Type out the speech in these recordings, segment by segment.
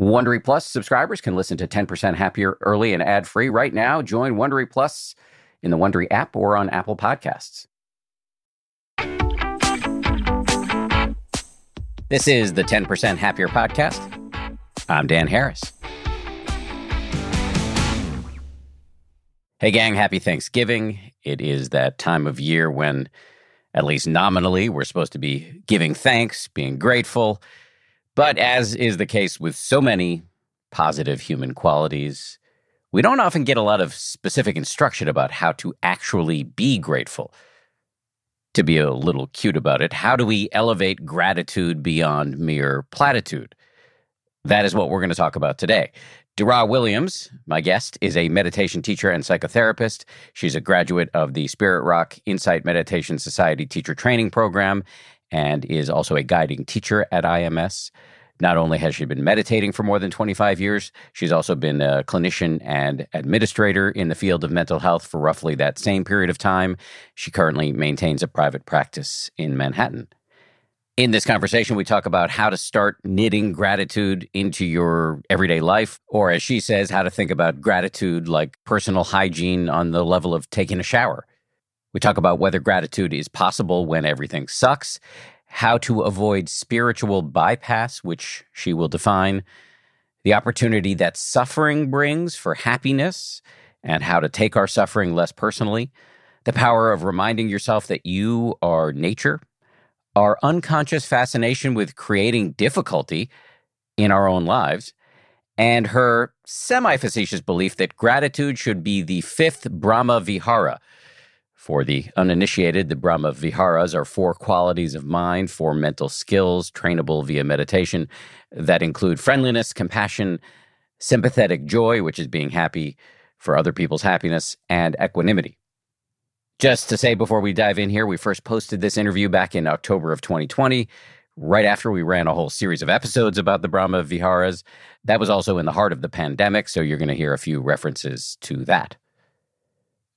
Wondery Plus subscribers can listen to 10% Happier early and ad free right now. Join Wondery Plus in the Wondery app or on Apple Podcasts. This is the 10% Happier podcast. I'm Dan Harris. Hey, gang, happy Thanksgiving. It is that time of year when, at least nominally, we're supposed to be giving thanks, being grateful. But as is the case with so many positive human qualities, we don't often get a lot of specific instruction about how to actually be grateful. To be a little cute about it, how do we elevate gratitude beyond mere platitude? That is what we're going to talk about today. Dara Williams, my guest, is a meditation teacher and psychotherapist. She's a graduate of the Spirit Rock Insight Meditation Society teacher training program and is also a guiding teacher at IMS. Not only has she been meditating for more than 25 years, she's also been a clinician and administrator in the field of mental health for roughly that same period of time. She currently maintains a private practice in Manhattan. In this conversation, we talk about how to start knitting gratitude into your everyday life, or as she says, how to think about gratitude like personal hygiene on the level of taking a shower. We talk about whether gratitude is possible when everything sucks, how to avoid spiritual bypass, which she will define, the opportunity that suffering brings for happiness, and how to take our suffering less personally, the power of reminding yourself that you are nature our unconscious fascination with creating difficulty in our own lives, and her semi facetious belief that gratitude should be the fifth Brahma Vihara. For the uninitiated, the Brahma Viharas are four qualities of mind, four mental skills trainable via meditation that include friendliness, compassion, sympathetic joy, which is being happy for other people's happiness, and equanimity. Just to say before we dive in here, we first posted this interview back in October of 2020, right after we ran a whole series of episodes about the Brahma Viharas. That was also in the heart of the pandemic, so you're going to hear a few references to that.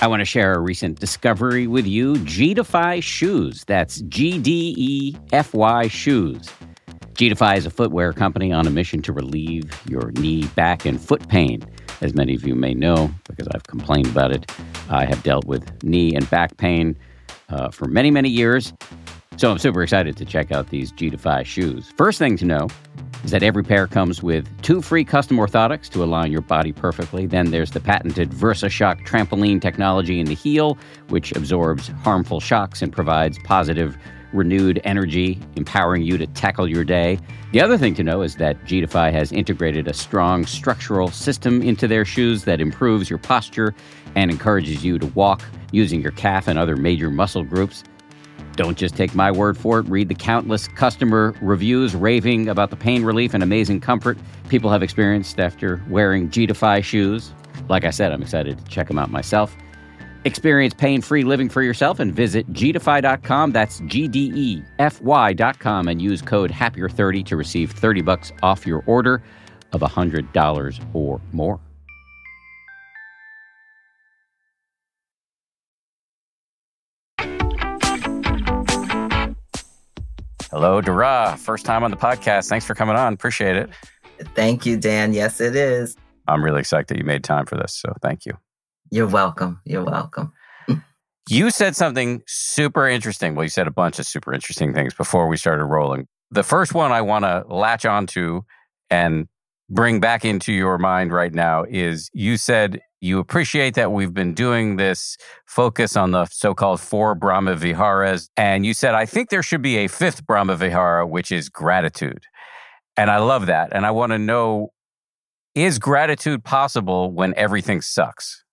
I want to share a recent discovery with you G Shoes. That's G D E F Y Shoes. G is a footwear company on a mission to relieve your knee, back, and foot pain. As many of you may know, because I've complained about it, I have dealt with knee and back pain uh, for many, many years. So I'm super excited to check out these G Defy shoes. First thing to know is that every pair comes with two free custom orthotics to align your body perfectly. Then there's the patented VersaShock trampoline technology in the heel, which absorbs harmful shocks and provides positive, renewed energy, empowering you to tackle your day. The other thing to know is that G Defy has integrated a strong structural system into their shoes that improves your posture and encourages you to walk using your calf and other major muscle groups. Don't just take my word for it. Read the countless customer reviews raving about the pain relief and amazing comfort people have experienced after wearing G Defy shoes. Like I said, I'm excited to check them out myself. Experience pain free living for yourself and visit gdefy.com. That's G D E F Y.com and use code HAPPIER30 to receive 30 bucks off your order of $100 or more. Hello, Dara. First time on the podcast. Thanks for coming on. Appreciate it. Thank you, Dan. Yes, it is. I'm really excited that you made time for this. So thank you. You're welcome. You're welcome. you said something super interesting. Well, you said a bunch of super interesting things before we started rolling. The first one I want to latch onto and bring back into your mind right now is you said you appreciate that we've been doing this focus on the so-called four Brahma Viharas. And you said, I think there should be a fifth Brahma Vihara, which is gratitude. And I love that. And I want to know, is gratitude possible when everything sucks?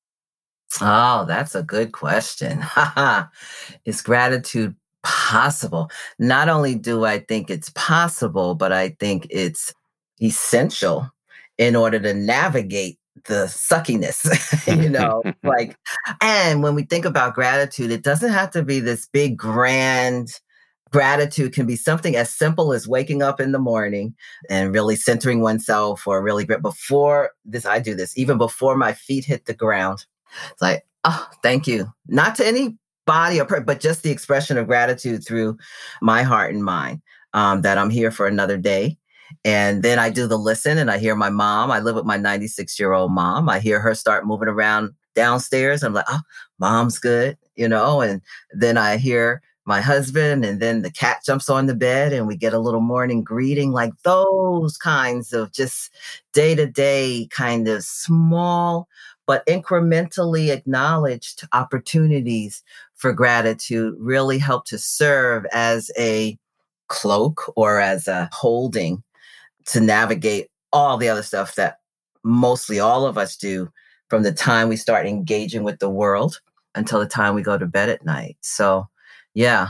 Oh, that's a good question. is gratitude possible? Not only do I think it's possible, but I think it's essential in order to navigate the suckiness, you know, like, and when we think about gratitude, it doesn't have to be this big, grand, gratitude. Can be something as simple as waking up in the morning and really centering oneself or really before this i do this even before my feet hit the ground. It's like oh thank you. Not to any body or but just the expression of gratitude through my heart and mind um, that i'm here for another day and then I do the listen and I hear my mom. I live with my 96 year old mom. I hear her start moving around downstairs. I'm like, oh, mom's good, you know? And then I hear my husband and then the cat jumps on the bed and we get a little morning greeting like those kinds of just day to day kind of small but incrementally acknowledged opportunities for gratitude really help to serve as a cloak or as a holding to navigate all the other stuff that mostly all of us do from the time we start engaging with the world until the time we go to bed at night. So, yeah,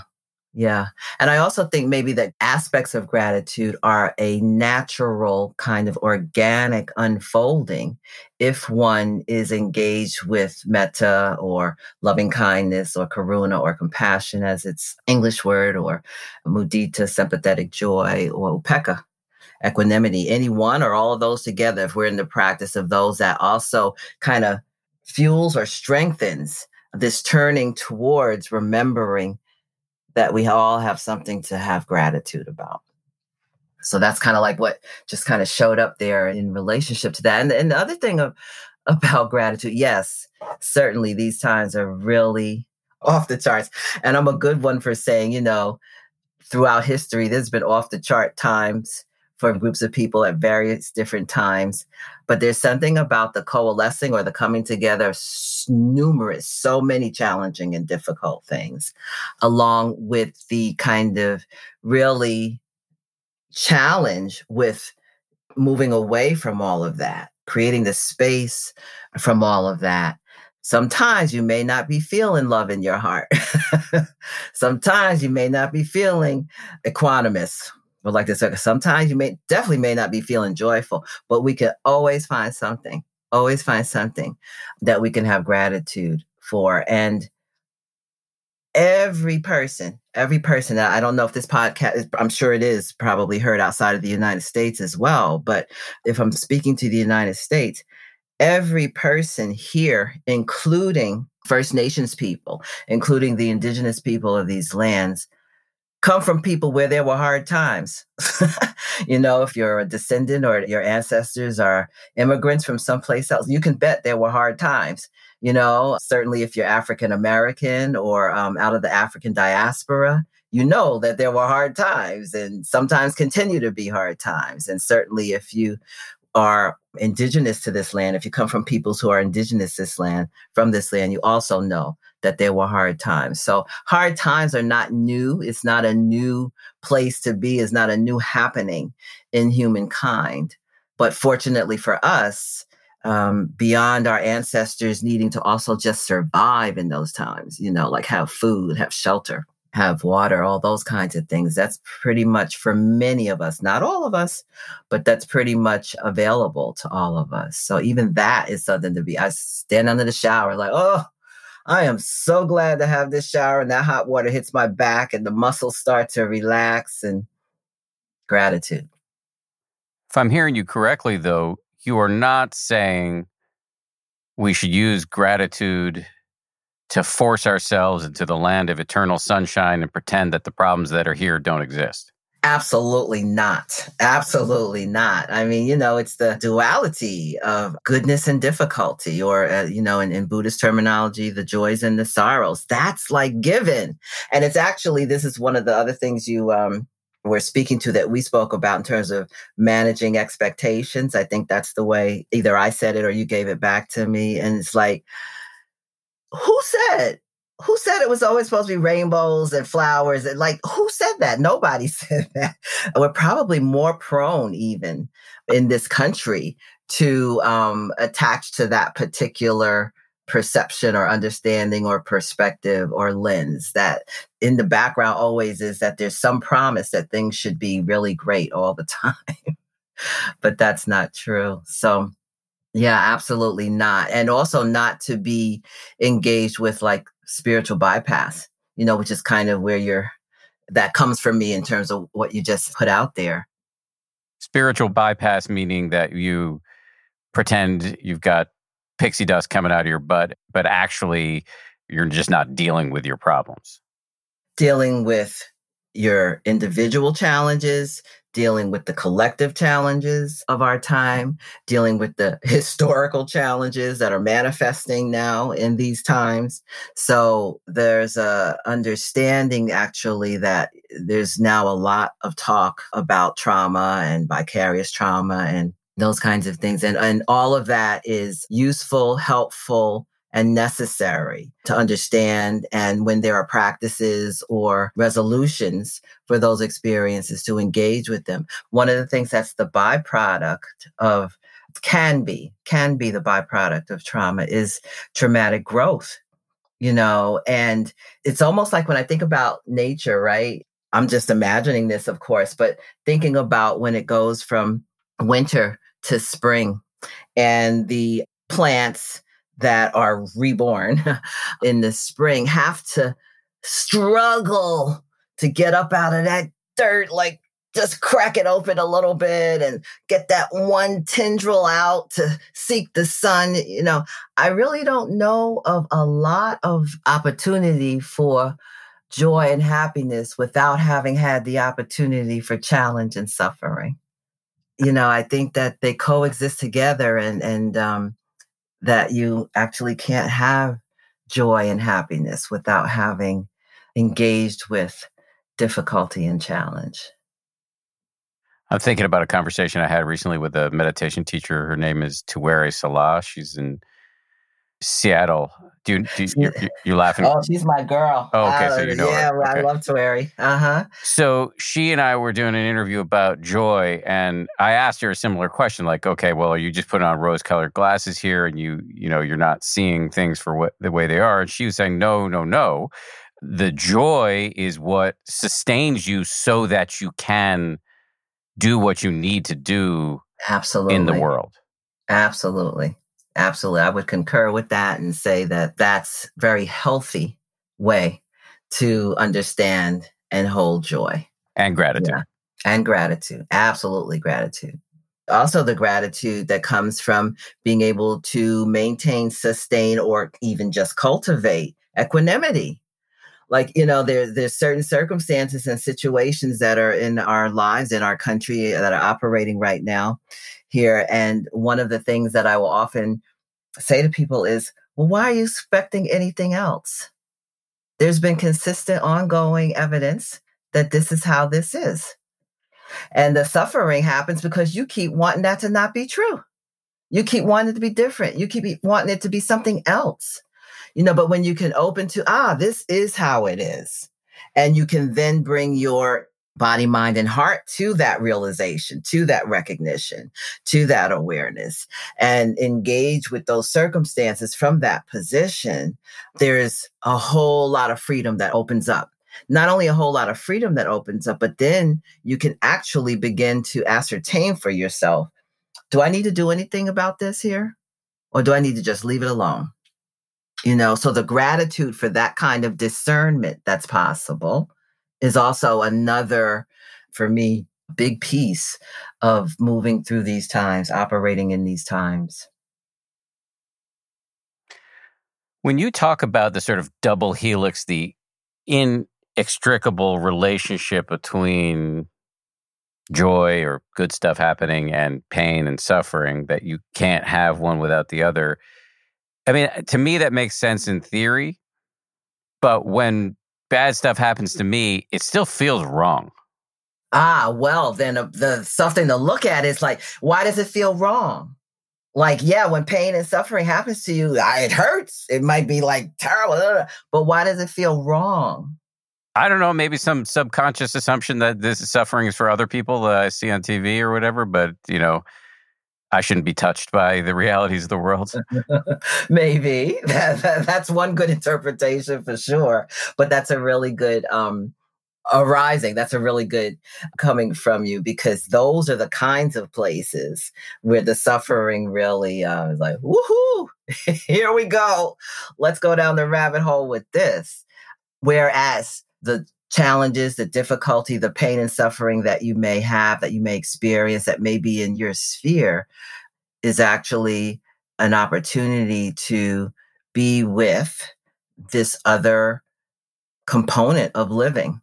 yeah. And I also think maybe that aspects of gratitude are a natural kind of organic unfolding if one is engaged with metta or loving kindness or karuna or compassion as its English word or mudita, sympathetic joy or upekkha equanimity, any one or all of those together, if we're in the practice of those that also kind of fuels or strengthens this turning towards remembering that we all have something to have gratitude about. So that's kind of like what just kind of showed up there in relationship to that. And, and the other thing of, about gratitude, yes, certainly these times are really off the charts. And I'm a good one for saying, you know, throughout history, there's been off the chart times for groups of people at various different times. But there's something about the coalescing or the coming together of numerous, so many challenging and difficult things, along with the kind of really challenge with moving away from all of that, creating the space from all of that Sometimes you may not be feeling love in your heart. Sometimes you may not be feeling equanimous. Or like this, sometimes you may definitely may not be feeling joyful, but we can always find something, always find something that we can have gratitude for. And every person, every person, I don't know if this podcast, I'm sure it is probably heard outside of the United States as well. But if I'm speaking to the United States, every person here, including First Nations people, including the indigenous people of these lands, come from people where there were hard times. you know, if you're a descendant or your ancestors are immigrants from someplace else, you can bet there were hard times. You know, certainly if you're African American or um, out of the African diaspora, you know that there were hard times and sometimes continue to be hard times. And certainly if you are indigenous to this land, if you come from peoples who are indigenous to this land, from this land, you also know that there were hard times. So hard times are not new. It's not a new place to be. It's not a new happening in humankind. But fortunately for us, um, beyond our ancestors needing to also just survive in those times, you know, like have food, have shelter, have water, all those kinds of things. That's pretty much for many of us, not all of us, but that's pretty much available to all of us. So even that is something to be. I stand under the shower like, oh, I am so glad to have this shower and that hot water hits my back and the muscles start to relax and gratitude. If I'm hearing you correctly, though, you are not saying we should use gratitude to force ourselves into the land of eternal sunshine and pretend that the problems that are here don't exist. Absolutely not. Absolutely not. I mean, you know, it's the duality of goodness and difficulty, or, uh, you know, in, in Buddhist terminology, the joys and the sorrows. That's like given. And it's actually, this is one of the other things you, um, were speaking to that we spoke about in terms of managing expectations. I think that's the way either I said it or you gave it back to me. And it's like, who said who said it was always supposed to be rainbows and flowers? And like who said that? Nobody said that. We're probably more prone even in this country to um, attach to that particular perception or understanding or perspective or lens that in the background always is that there's some promise that things should be really great all the time. But that's not true. So yeah, absolutely not. And also not to be engaged with like spiritual bypass, you know, which is kind of where you're, that comes from me in terms of what you just put out there. Spiritual bypass meaning that you pretend you've got pixie dust coming out of your butt, but actually you're just not dealing with your problems. Dealing with your individual challenges, dealing with the collective challenges of our time, dealing with the historical challenges that are manifesting now in these times. So there's a understanding actually that there's now a lot of talk about trauma and vicarious trauma and those kinds of things. And, and all of that is useful, helpful, and necessary to understand. And when there are practices or resolutions for those experiences to engage with them. One of the things that's the byproduct of can be, can be the byproduct of trauma is traumatic growth, you know, and it's almost like when I think about nature, right? I'm just imagining this, of course, but thinking about when it goes from winter to spring and the plants that are reborn in the spring have to struggle to get up out of that dirt, like just crack it open a little bit and get that one tendril out to seek the sun. You know, I really don't know of a lot of opportunity for joy and happiness without having had the opportunity for challenge and suffering. You know, I think that they coexist together and, and, um, that you actually can't have joy and happiness without having engaged with difficulty and challenge. I'm thinking about a conversation I had recently with a meditation teacher. Her name is Tuere Sala. She's in Seattle. Do you, do you you're, you're, laughing? Oh, she's my girl. Oh, okay, so you know Yeah, her. Okay. I love Terry. Uh huh. So she and I were doing an interview about joy, and I asked her a similar question, like, "Okay, well, are you just putting on rose-colored glasses here, and you, you know, you're not seeing things for what the way they are?" And she was saying, "No, no, no. The joy is what sustains you, so that you can do what you need to do, absolutely, in the world." Absolutely. Absolutely. I would concur with that and say that that's very healthy way to understand and hold joy and gratitude. Yeah. And gratitude. Absolutely gratitude. Also, the gratitude that comes from being able to maintain, sustain, or even just cultivate equanimity. Like, you know, there, there's certain circumstances and situations that are in our lives, in our country that are operating right now here. And one of the things that I will often say to people is, well, why are you expecting anything else? There's been consistent, ongoing evidence that this is how this is. And the suffering happens because you keep wanting that to not be true. You keep wanting it to be different. You keep wanting it to be something else. You know, but when you can open to, ah, this is how it is. And you can then bring your body, mind, and heart to that realization, to that recognition, to that awareness, and engage with those circumstances from that position, there's a whole lot of freedom that opens up. Not only a whole lot of freedom that opens up, but then you can actually begin to ascertain for yourself do I need to do anything about this here? Or do I need to just leave it alone? You know, so the gratitude for that kind of discernment that's possible is also another, for me, big piece of moving through these times, operating in these times. When you talk about the sort of double helix, the inextricable relationship between joy or good stuff happening and pain and suffering, that you can't have one without the other. I mean, to me, that makes sense in theory. But when bad stuff happens to me, it still feels wrong. Ah, well, then uh, the something to look at is like, why does it feel wrong? Like, yeah, when pain and suffering happens to you, it hurts. It might be like terrible, but why does it feel wrong? I don't know, maybe some subconscious assumption that this suffering is for other people that I see on TV or whatever, but you know, I shouldn't be touched by the realities of the world. Maybe that, that, that's one good interpretation for sure. But that's a really good um, arising. That's a really good coming from you because those are the kinds of places where the suffering really uh, is like, woohoo! Here we go. Let's go down the rabbit hole with this. Whereas the challenges, the difficulty, the pain and suffering that you may have, that you may experience, that may be in your sphere, is actually an opportunity to be with this other component of living.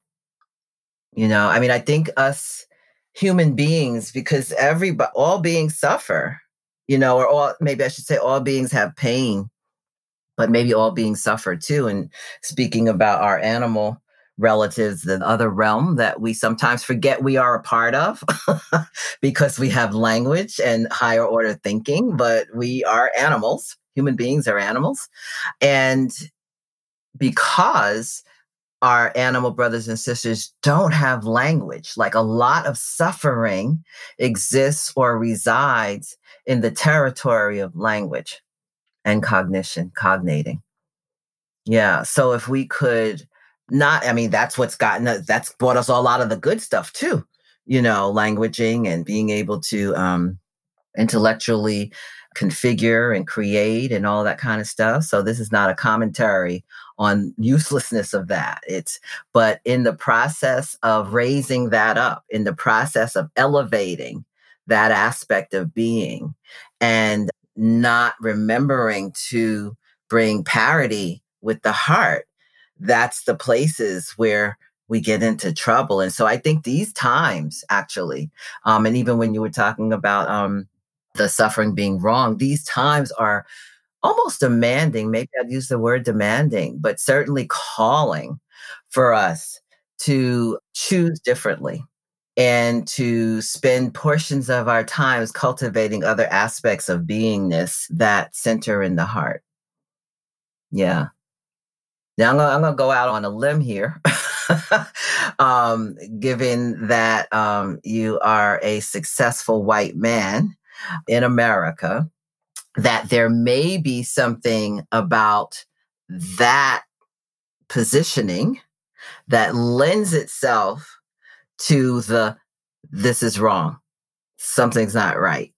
You know, I mean, I think us human beings, because everybody, all beings suffer, you know, or all, maybe I should say all beings have pain, but maybe all beings suffer too. And speaking about our animal relatives, the other realm that we sometimes forget we are a part of because we have language and higher order thinking, but we are animals. Human beings are animals. And because our animal brothers and sisters don't have language, like a lot of suffering exists or resides in the territory of language and cognition, cognating. Yeah. So if we could not i mean that's what's gotten that's brought us a lot of the good stuff too you know languaging and being able to um intellectually configure and create and all that kind of stuff. So this is not a commentary on uselessness of that. It's but in the process of raising that up in the process of elevating that aspect of being and not remembering to bring parity with the heart that's the places where we get into trouble. And so I think these times actually, um, and even when you were talking about um, the suffering being wrong, these times are almost demanding. Maybe I'd use the word demanding, but certainly calling for us to choose differently and to spend portions of our times cultivating other aspects of beingness that center in the heart. Yeah. Now I'm gonna, I'm gonna go out on a limb here, um, given that um, you are a successful white man in America, that there may be something about that positioning that lends itself to the this is wrong, something's not right.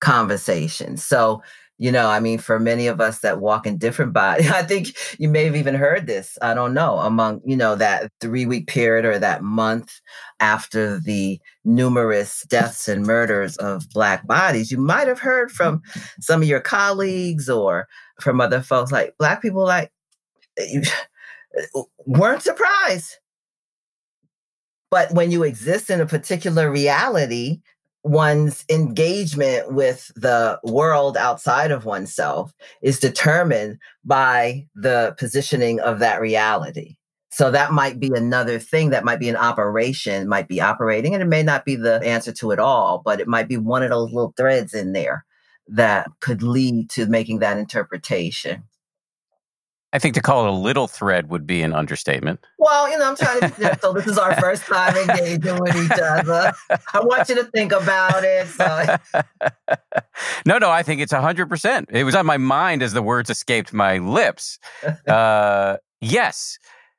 Conversation. So you know, I mean, for many of us that walk in different bodies, I think you may have even heard this. I don't know, among, you know, that three week period or that month after the numerous deaths and murders of Black bodies, you might have heard from some of your colleagues or from other folks like Black people, like, weren't surprised. But when you exist in a particular reality, one's engagement with the world outside of oneself is determined by the positioning of that reality. So that might be another thing that might be an operation, might be operating, and it may not be the answer to it all, but it might be one of those little threads in there that could lead to making that interpretation. I think to call it a little thread would be an understatement. Well, you know, I'm trying to be gentle. This is our first time engaging with each other. I want you to think about it. So. no, no, I think it's 100%. It was on my mind as the words escaped my lips. Uh, yes.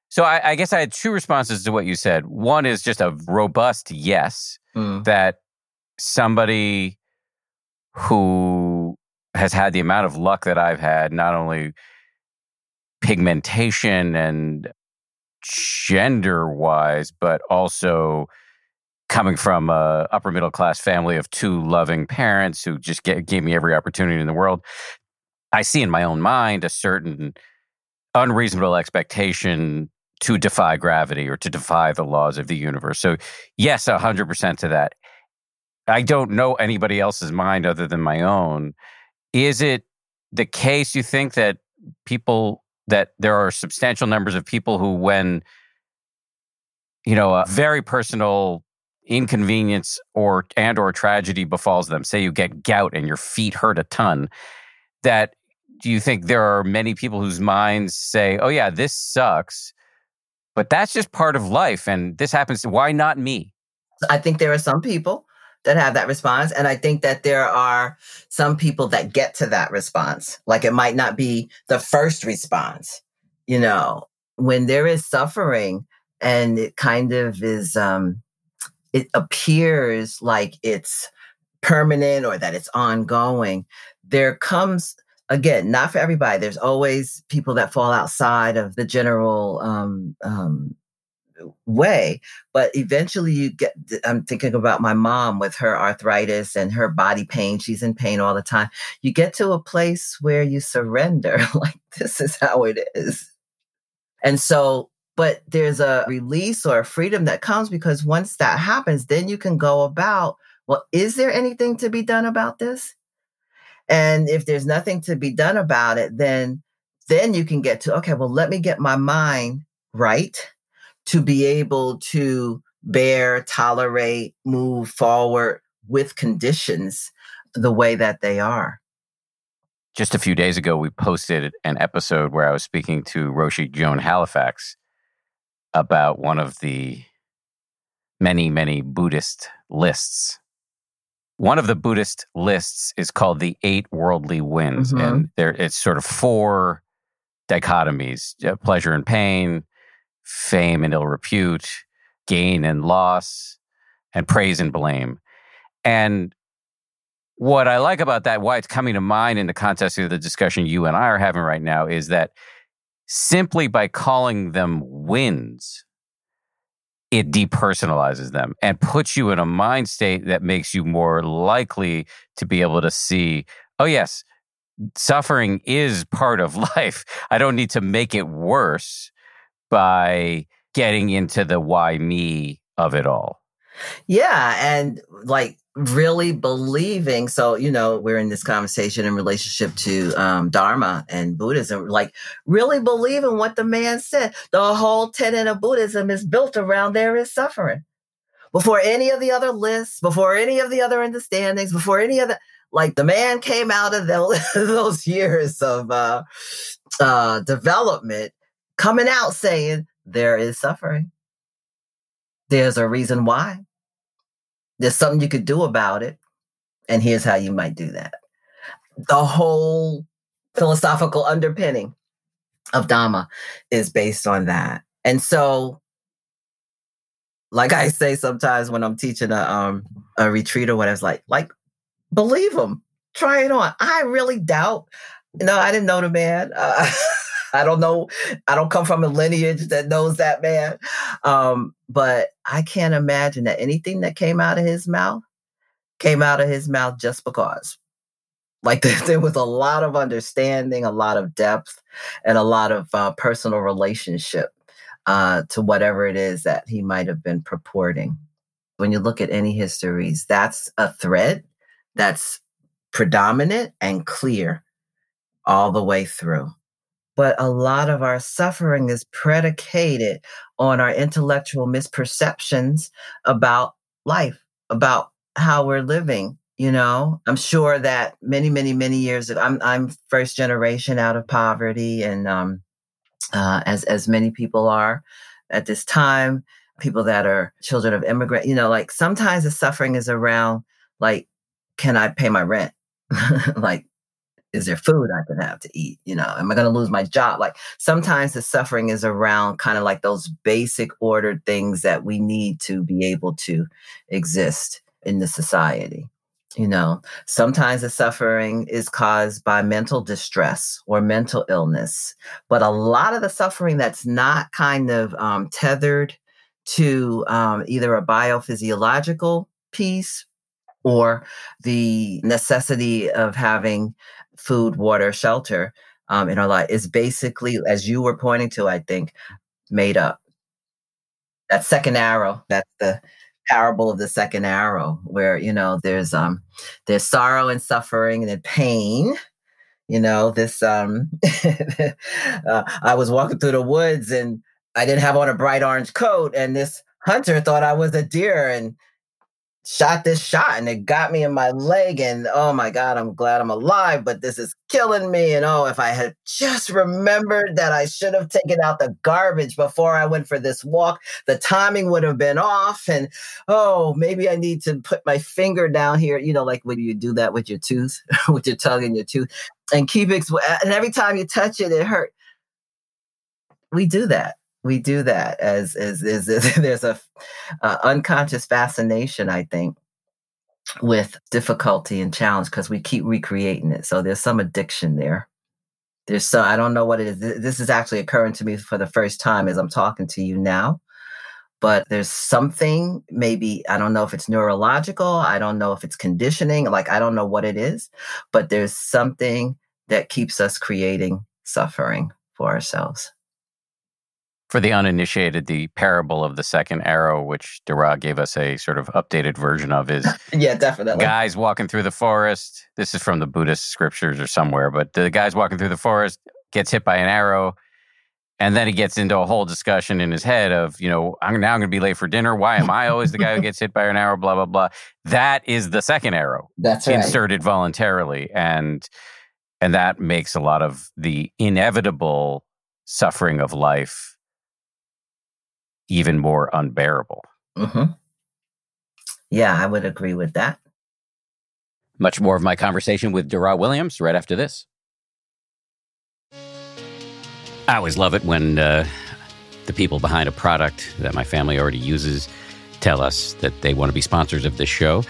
So I, I, guess I had two responses to what you said. One is just a robust yes, mm. that somebody who has had the amount of luck that I've had, not only pigmentation and gender wise, but also coming from a upper middle class family of two loving parents who just get, gave me every opportunity in the world. I see in my own mind a certain unreasonable expectation to defy gravity or to defy the laws of the universe. So, yes, 100% to that. I don't know anybody else's mind other than my own. Is it the case you think that people that there are substantial numbers of people who, when you know, a very personal inconvenience or and or tragedy befalls them, say you get gout and your feet hurt a ton, that do you think there are many people whose minds say, "Oh yeah, this sucks," but that's just part of life, and this happens. Why not me? I think there are some people that have that response. And I think that there are some people that get to that response. Like it might not be the first response, you know, when there is suffering and it kind of is, um, it appears like it's permanent or that it's ongoing. There comes, again, not for everybody. There's always people that fall outside of the general um, um, way. But eventually you get, I'm thinking about my mom with her arthritis and her body pain. She's in pain all the time. You get to a place where you surrender, like, this is how it is. And so, but there's a release or a freedom that comes because once that happens, then you can go about, well, is there anything to be done about this? And if there's nothing to be done about it, then then you can get to, okay, well, let me get my mind right to be able to bear, tolerate, move forward with conditions the way that they are. Just a few days ago, we posted an episode where I was speaking to Roshi Joan Halifax about one of the many, many Buddhist lists. One of the Buddhist lists is called the Eight Worldly Winds, mm-hmm. and there it's sort of four dichotomies: uh, pleasure and pain, fame and ill repute, gain and loss, and praise and blame. And what I like about that, why it's coming to mind in the context of the discussion you and I are having right now, is that simply by calling them winds, it depersonalizes them and puts you in a mind state that makes you more likely to be able to see, oh, yes, suffering is part of life. I don't need to make it worse by getting into the why me of it all. Yeah. And like really believing. So, you know, we're in this conversation in relationship to um, Dharma and Buddhism, like really believing what the man said. The whole tenet of Buddhism is built around there is suffering. Before any of the other lists, before any of the other understandings, before any of the, like the man came out of those, those years of uh, uh, development coming out saying there is suffering. There's a reason why. There's something you could do about it. And here's how you might do that. The whole philosophical underpinning of Dhamma is based on that. And so, like I say sometimes when I'm teaching a um a retreat or whatever, it's like, like, believe them, try it on. I really doubt. Know, I didn't know the man. Uh, I don't know. I don't come from a lineage that knows that man. Um, but I can't imagine that anything that came out of his mouth came out of his mouth just because. Like there was a lot of understanding, a lot of depth, and a lot of uh, personal relationship uh, to whatever it is that he might have been purporting. When you look at any histories, that's a thread that's predominant and clear all the way through. But a lot of our suffering is predicated on our intellectual misperceptions about life, about how we're living. You know, I'm sure that many, many, many years I'm I'm first generation out of poverty, and um, uh, as as many people are at this time, people that are children of immigrant. You know, like sometimes the suffering is around like, can I pay my rent? like is there food I can have to eat? You know, am I going to lose my job? Like sometimes the suffering is around kind of like those basic ordered things that we need to be able to exist in the society. You know, sometimes the suffering is caused by mental distress or mental illness, but a lot of the suffering that's not kind of um, tethered to um, either a biophysiological piece or the necessity of having food, water, shelter um, in our life is basically, as you were pointing to, I think, made up. That second arrow, that's the parable of the second arrow, where you know there's um there's sorrow and suffering and then pain. You know, this um uh, I was walking through the woods and I didn't have on a bright orange coat, and this hunter thought I was a deer and shot this shot and it got me in my leg and oh my god i'm glad i'm alive but this is killing me and oh if i had just remembered that i should have taken out the garbage before i went for this walk the timing would have been off and oh maybe i need to put my finger down here you know like when you do that with your tooth with your tongue and your tooth and keep it and every time you touch it it hurt. We do that we do that as as, as there's a uh, unconscious fascination i think with difficulty and challenge because we keep recreating it. So there's some addiction there. There's so i don't know what it is. This is actually occurring to me for the first time as i'm talking to you now but there's something maybe i don't know if it's neurological i don't know if it's conditioning like i don't know what it is but there's something that keeps us creating suffering for ourselves for the uninitiated, the parable of the second arrow, which Dara gave us a sort of updated version of, is yeah, definitely. Guys walking through the forest. This is from the Buddhist scriptures or somewhere, but the guy's walking through the forest gets hit by an arrow, and then he gets into a whole discussion in his head of, you know, I'm now going to be late for dinner. Why am I always the guy who gets hit by an arrow? Blah blah blah. That is the second arrow. That's right. Inserted voluntarily, and and that makes a lot of the inevitable suffering of life even more unbearable. Mm-hmm. Yeah, I would agree with that. Much more of my conversation with Dara Williams right after this. I always love it when uh, the people behind a product that my family already uses tell us that they want to be sponsors of this show.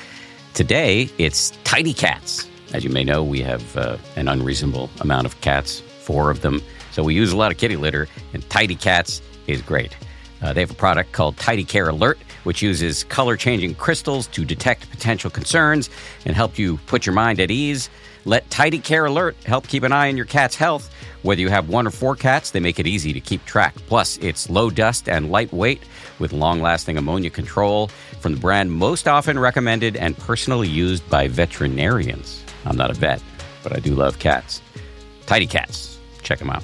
Today, it's Tidy Cats. As you may know, we have uh, an unreasonable amount of cats, four of them. So we use a lot of kitty litter, and Tidy Cats is great. Uh, they have a product called Tidy Care Alert, which uses color changing crystals to detect potential concerns and help you put your mind at ease. Let Tidy Care Alert help keep an eye on your cat's health. Whether you have one or four cats, they make it easy to keep track. Plus, it's low dust and lightweight with long lasting ammonia control from the brand most often recommended and personally used by veterinarians. I'm not a vet, but I do love cats. Tidy Cats. Check them out.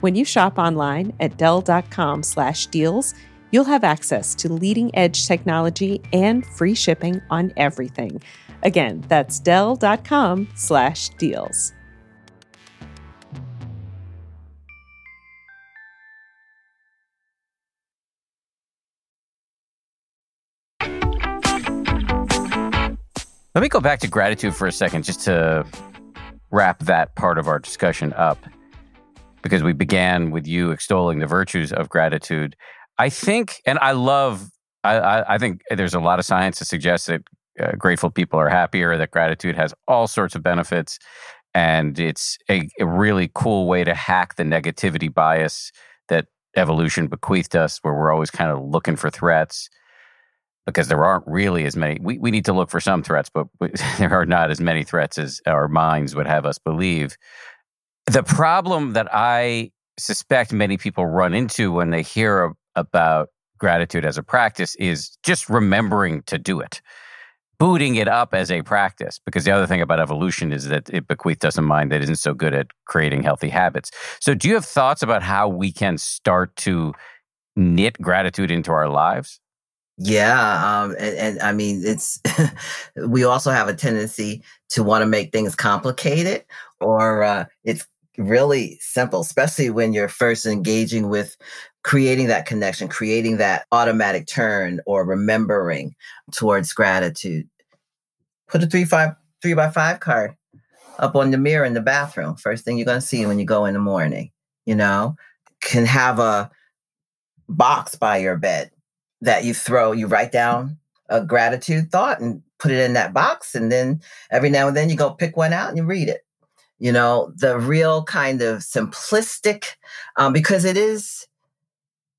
When you shop online at Dell.com slash deals, you'll have access to leading edge technology and free shipping on everything. Again, that's Dell.com slash deals. Let me go back to gratitude for a second just to wrap that part of our discussion up because we began with you extolling the virtues of gratitude. I think, and I love, I, I, I think there's a lot of science to suggest that uh, grateful people are happier, that gratitude has all sorts of benefits. And it's a, a really cool way to hack the negativity bias that evolution bequeathed us, where we're always kind of looking for threats because there aren't really as many. We, we need to look for some threats, but we, there are not as many threats as our minds would have us believe. The problem that I suspect many people run into when they hear about gratitude as a practice is just remembering to do it, booting it up as a practice. Because the other thing about evolution is that it bequeaths us a mind that isn't so good at creating healthy habits. So, do you have thoughts about how we can start to knit gratitude into our lives? Yeah, um, and, and, I mean, it's we also have a tendency to want to make things complicated, or uh, it's really simple, especially when you're first engaging with creating that connection, creating that automatic turn or remembering towards gratitude. Put a three five three by five card up on the mirror in the bathroom. First thing you're gonna see when you go in the morning. You know, can have a box by your bed that you throw, you write down a gratitude thought and put it in that box. And then every now and then you go pick one out and you read it. You know, the real kind of simplistic, um, because it is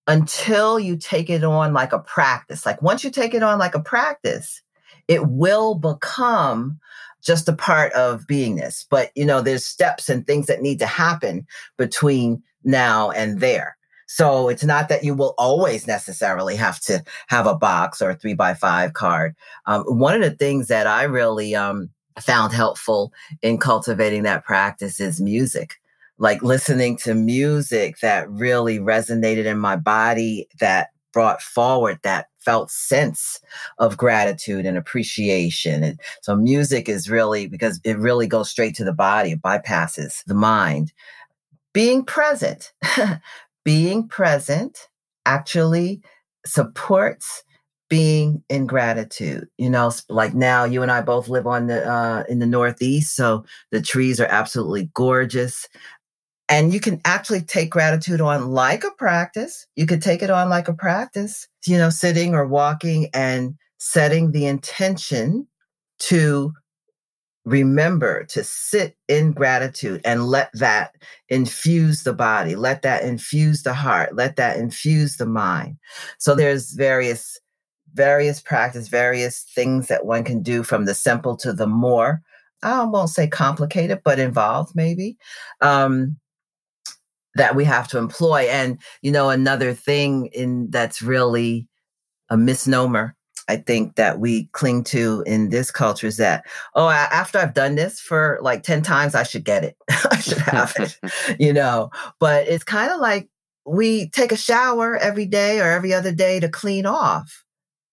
until you take it on like a practice. Like once you take it on like a practice, it will become just a part of beingness. But, you know, there's steps and things that need to happen between now and there. So it's not that you will always necessarily have to have a box or a three by five card. Um, one of the things that I really um, found helpful in cultivating that practice is music like listening to music that really resonated in my body, that brought forward that felt sense of gratitude and appreciation. And so music is really because it really goes straight to the body, it bypasses the mind. Being present, being present actually supports being in gratitude you know like now you and i both live on the uh in the northeast so the trees are absolutely gorgeous and you can actually take gratitude on like a practice. You could take it on like a practice, you know, sitting or walking and setting the intention to remember to sit in gratitude and let that infuse the body, let that infuse the heart, let that infuse the mind. So there's various various practice, various things that one can do from the simple to the more I won't say complicated, but involved maybe. Um, that we have to employ. And, you know, another thing in that's really a misnomer I think that we cling to in this culture is that, oh, after I've done this for like 10 times, I should get it. I should have it, you know. But it's kind of like we take a shower every day or every other day to clean off.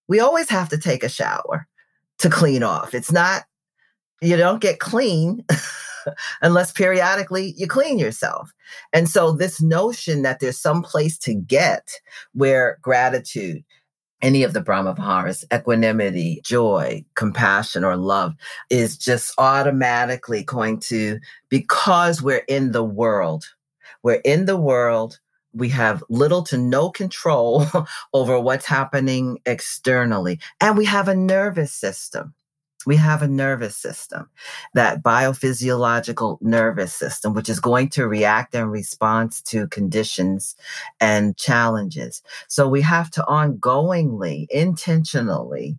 We always have to take a shower to clean off. It's not, you don't get clean unless periodically you clean yourself. And so this notion that there's some place to get where gratitude, any of the Brahma Viharas, equanimity, joy, compassion, or love is just automatically going to, because we're in the world, we're in the world, we have little to no control over what's happening externally, and we have a nervous system. We have a nervous system, that biophysiological nervous system, which is going to react and respond to conditions and challenges. So we have to ongoingly, intentionally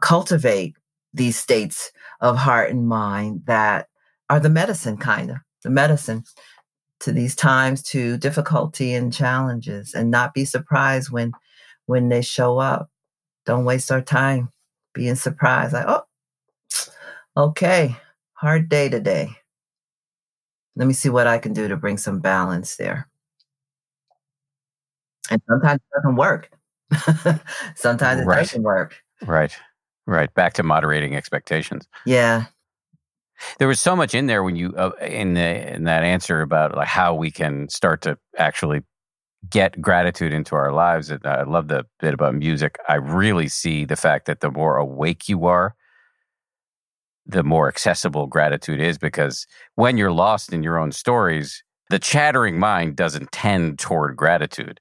cultivate these states of heart and mind that are the medicine, kind of the medicine to these times, to difficulty and challenges, and not be surprised when when they show up. Don't waste our time being surprised. Like, oh, okay, hard day today. Let me see what I can do to bring some balance there. And sometimes it doesn't work. sometimes it right. doesn't work. Right. Right. Back to moderating expectations. Yeah. There was so much in there when you uh, in the in that answer about like how we can start to actually get gratitude into our lives. And I love the bit about music. I really see the fact that the more awake you are, the more accessible gratitude is because when you're lost in your own stories, the chattering mind doesn't tend toward gratitude.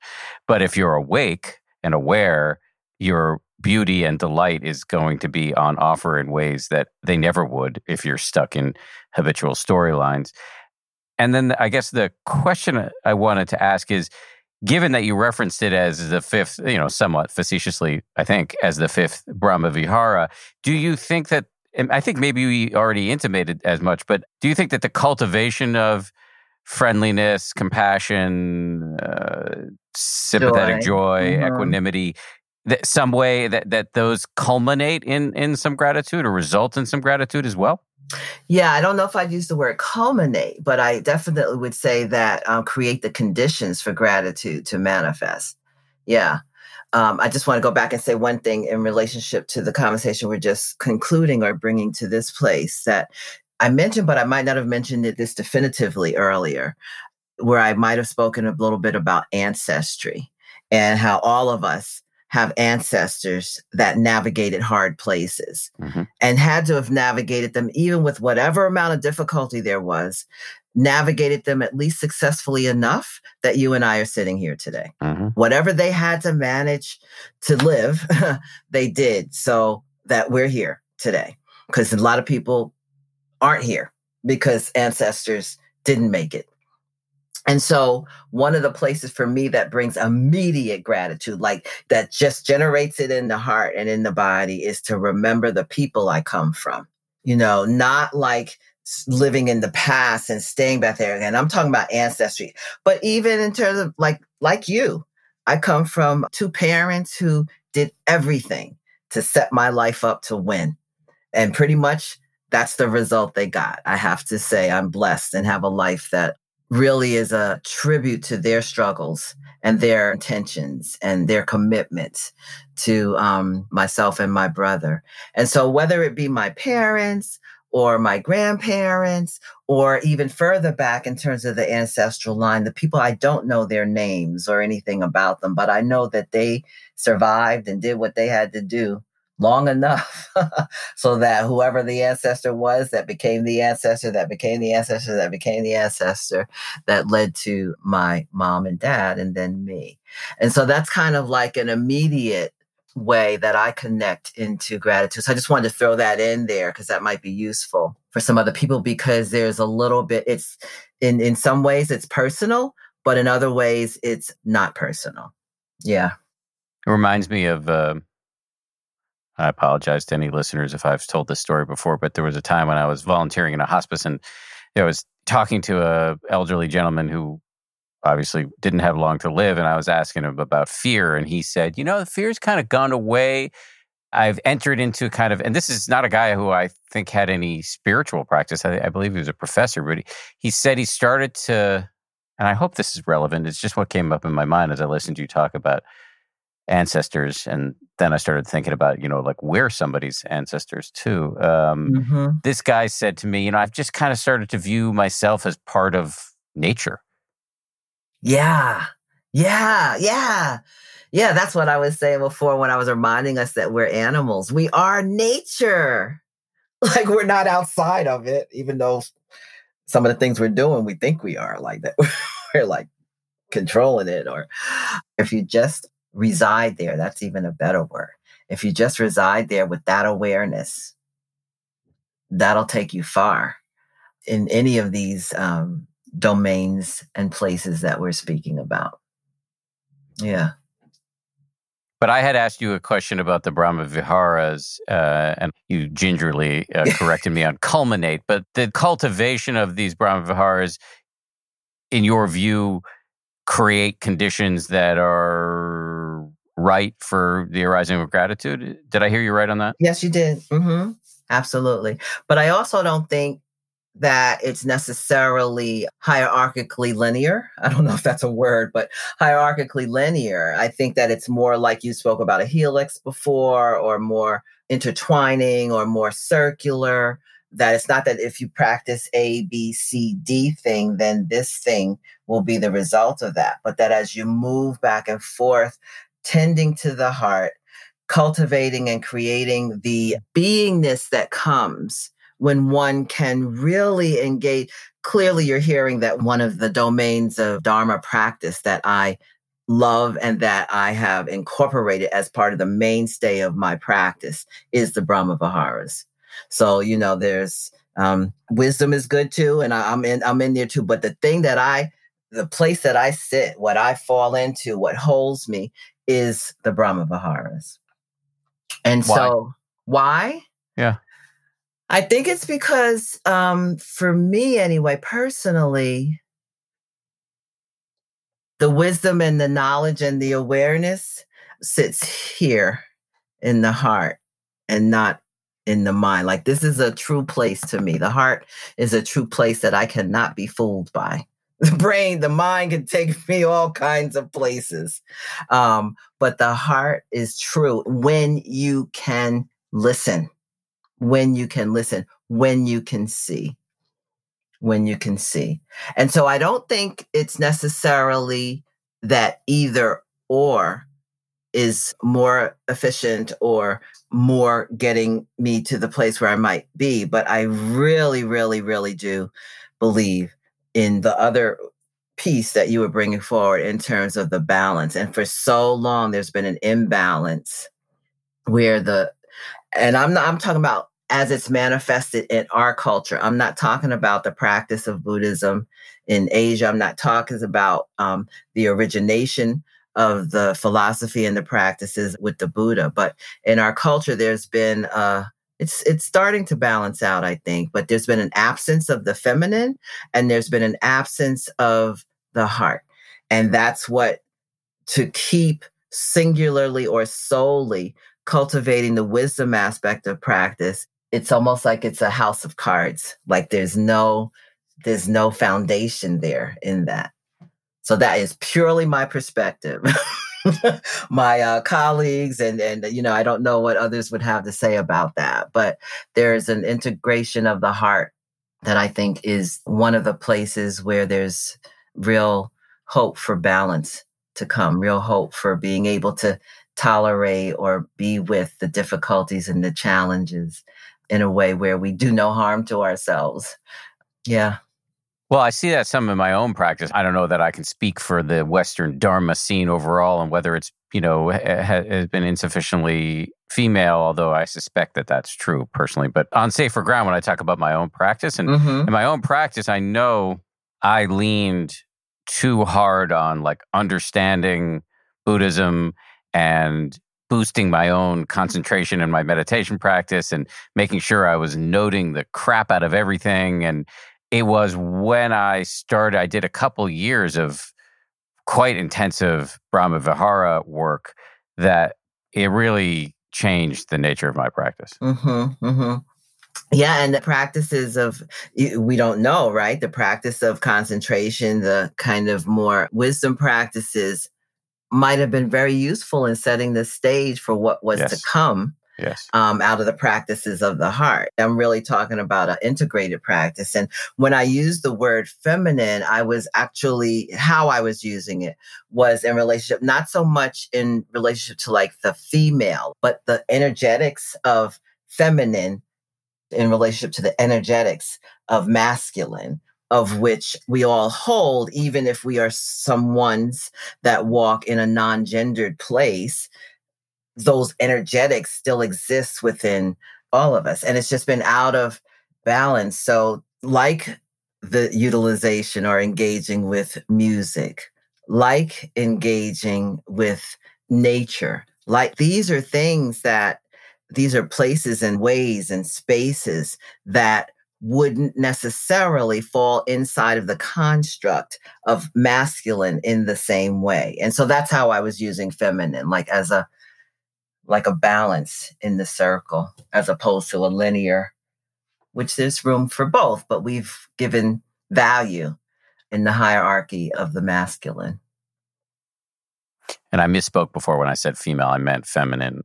But if you're awake and aware, your beauty and delight is going to be on offer in ways that they never would if you're stuck in habitual storylines. And then I guess the question I wanted to ask is given that you referenced it as the fifth, you know, somewhat facetiously, I think, as the fifth Brahma Vihara, do you think that, I think maybe we already intimated as much, but do you think that the cultivation of friendliness, compassion, uh, sympathetic joy, joy mm-hmm. equanimity, that some way that that those culminate in in some gratitude or result in some gratitude as well? Yeah, I don't know if I'd use the word culminate, but I definitely would say that um, create the conditions for gratitude to manifest. Yeah. Um, I just want to go back and say one thing in relationship to the conversation we're just concluding or bringing to this place that I mentioned, but I might not have mentioned it this definitively earlier, where I might have spoken a little bit about ancestry and how all of us have ancestors that navigated hard places mm-hmm. and had to have navigated them, even with whatever amount of difficulty there was, navigated them at least successfully enough that you and I are sitting here today. Mm-hmm. Whatever they had to manage to live, they did so that we're here today. Because a lot of people aren't here because ancestors didn't make it. And so, one of the places for me that brings immediate gratitude, like that just generates it in the heart and in the body, is to remember the people I come from. You know, not like living in the past and staying back there. And I'm talking about ancestry, but even in terms of like, like you, I come from two parents who did everything to set my life up to win. And pretty much that's the result they got. I have to say, I'm blessed and have a life that really is a tribute to their struggles and their intentions and their commitment to um, myself and my brother. And so, whether it be my parents or my grandparents, or even further back in terms of the ancestral line, the people I don't know their names or anything about them, but I know that they survived and did what they had to do long enough so that whoever the ancestor was that became the ancestor that became the ancestor that became the ancestor that led to my mom and dad and then me. And so that's kind of like an immediate way that i connect into gratitude. So i just wanted to throw that in there because that might be useful for some other people because there's a little bit it's in in some ways it's personal but in other ways it's not personal. Yeah. It reminds me of uh I apologize to any listeners if I've told this story before, but there was a time when I was volunteering in a hospice and I was talking to a elderly gentleman who obviously didn't have long to live and I was asking him about fear and he said, "You know, the fear's kind of gone away. I've entered into kind of, and this is not a guy who I think had any spiritual practice. I, I believe he was a professor, but he, he said he started to, and I hope this is relevant. It's just what came up in my mind as I listened to you talk about ancestors and then i started thinking about you know like we're somebody's ancestors too um, mm-hmm. this guy said to me you know i've just kind of started to view myself as part of nature. Yeah. Yeah. Yeah. Yeah that's what i was saying before when i was reminding us that we're animals. We are nature. Like we're not outside of it even though some of the things we're doing we think we are like that we're like controlling it or if you just reside there. That's even a better word. If you just reside there with that awareness, that'll take you far in any of these um, domains and places that we're speaking about. Yeah. But I had asked you a question about the Brahma Viharas, uh, and you gingerly uh, corrected me on culminate. But the cultivation of these Brahma Viharas, in your view, create conditions that are right for the arising of gratitude. Did I hear you right on that? Yes, you did. Mm-hmm. Absolutely. But I also don't think that it's necessarily hierarchically linear. I don't know if that's a word, but hierarchically linear. I think that it's more like you spoke about a helix before, or more intertwining, or more circular. That it's not that if you practice A, B, C, D thing, then this thing will be the result of that, but that as you move back and forth, tending to the heart, cultivating and creating the beingness that comes when one can really engage. Clearly, you're hearing that one of the domains of Dharma practice that I love and that I have incorporated as part of the mainstay of my practice is the Brahma Viharas. So, you know, there's um, wisdom is good too, and I, I'm in I'm in there too. But the thing that I the place that I sit, what I fall into, what holds me is the Brahma Viharas. And why? so why? Yeah. I think it's because, um, for me anyway, personally, the wisdom and the knowledge and the awareness sits here in the heart and not in the mind. Like this is a true place to me. The heart is a true place that I cannot be fooled by. The brain, the mind can take me all kinds of places. Um, but the heart is true when you can listen when you can listen, when you can see, when you can see. And so I don't think it's necessarily that either or is more efficient or more getting me to the place where I might be. But I really, really, really do believe in the other piece that you were bringing forward in terms of the balance. And for so long, there's been an imbalance where the, and I'm not, I'm talking about as it's manifested in our culture. I'm not talking about the practice of Buddhism in Asia. I'm not talking about um, the origination of the philosophy and the practices with the Buddha. But in our culture, there's been uh, it's it's starting to balance out, I think. But there's been an absence of the feminine, and there's been an absence of the heart, and that's what to keep singularly or solely cultivating the wisdom aspect of practice it's almost like it's a house of cards. Like there's no there's no foundation there in that. So that is purely my perspective. my uh, colleagues and and you know I don't know what others would have to say about that, but there's an integration of the heart that I think is one of the places where there's real hope for balance to come, real hope for being able to tolerate or be with the difficulties and the challenges in a way where we do no harm to ourselves. Yeah. Well, I see that some in my own practice. I don't know that I can speak for the Western Dharma scene overall and whether it's, you know, ha- has been insufficiently female, although I suspect that that's true personally. But on safer ground, when I talk about my own practice and mm-hmm. in my own practice, I know I leaned too hard on like understanding Buddhism and boosting my own concentration in my meditation practice and making sure I was noting the crap out of everything. And it was when I started, I did a couple years of quite intensive Brahma Vihara work that it really changed the nature of my practice. Mm-hmm, mm-hmm. Yeah, and the practices of, we don't know, right? The practice of concentration, the kind of more wisdom practices might have been very useful in setting the stage for what was yes. to come yes. um, out of the practices of the heart. I'm really talking about an integrated practice. And when I used the word feminine, I was actually, how I was using it was in relationship, not so much in relationship to like the female, but the energetics of feminine in relationship to the energetics of masculine of which we all hold, even if we are someone's that walk in a non gendered place, those energetics still exist within all of us. And it's just been out of balance. So, like the utilization or engaging with music, like engaging with nature, Like these are things that these are places and ways and spaces that wouldn't necessarily fall inside of the construct of masculine in the same way. And so that's how I was using feminine, like as a like a balance in the circle, as opposed to a linear, which there's room for both, but we've given value in the hierarchy of the masculine. And I misspoke before when I said female, I meant feminine.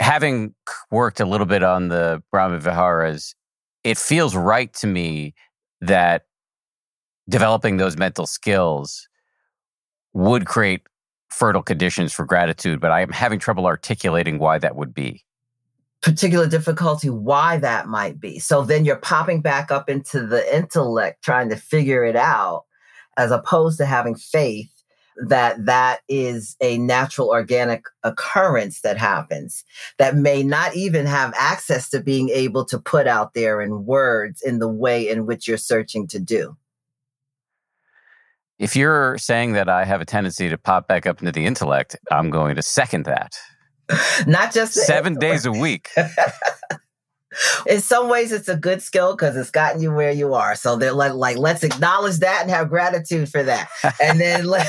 Having worked a little bit on the Brahma Viharas, it feels right to me that developing those mental skills would create fertile conditions for gratitude, but I'm having trouble articulating why that would be. Particular difficulty, why that might be. So then you're popping back up into the intellect, trying to figure it out, as opposed to having faith that that is a natural organic occurrence that happens that may not even have access to being able to put out there in words in the way in which you're searching to do. If you're saying that I have a tendency to pop back up into the intellect, I'm going to second that. Not just seven days a week. in some ways it's a good skill because it's gotten you where you are. So they're like, like let's acknowledge that and have gratitude for that. And then let,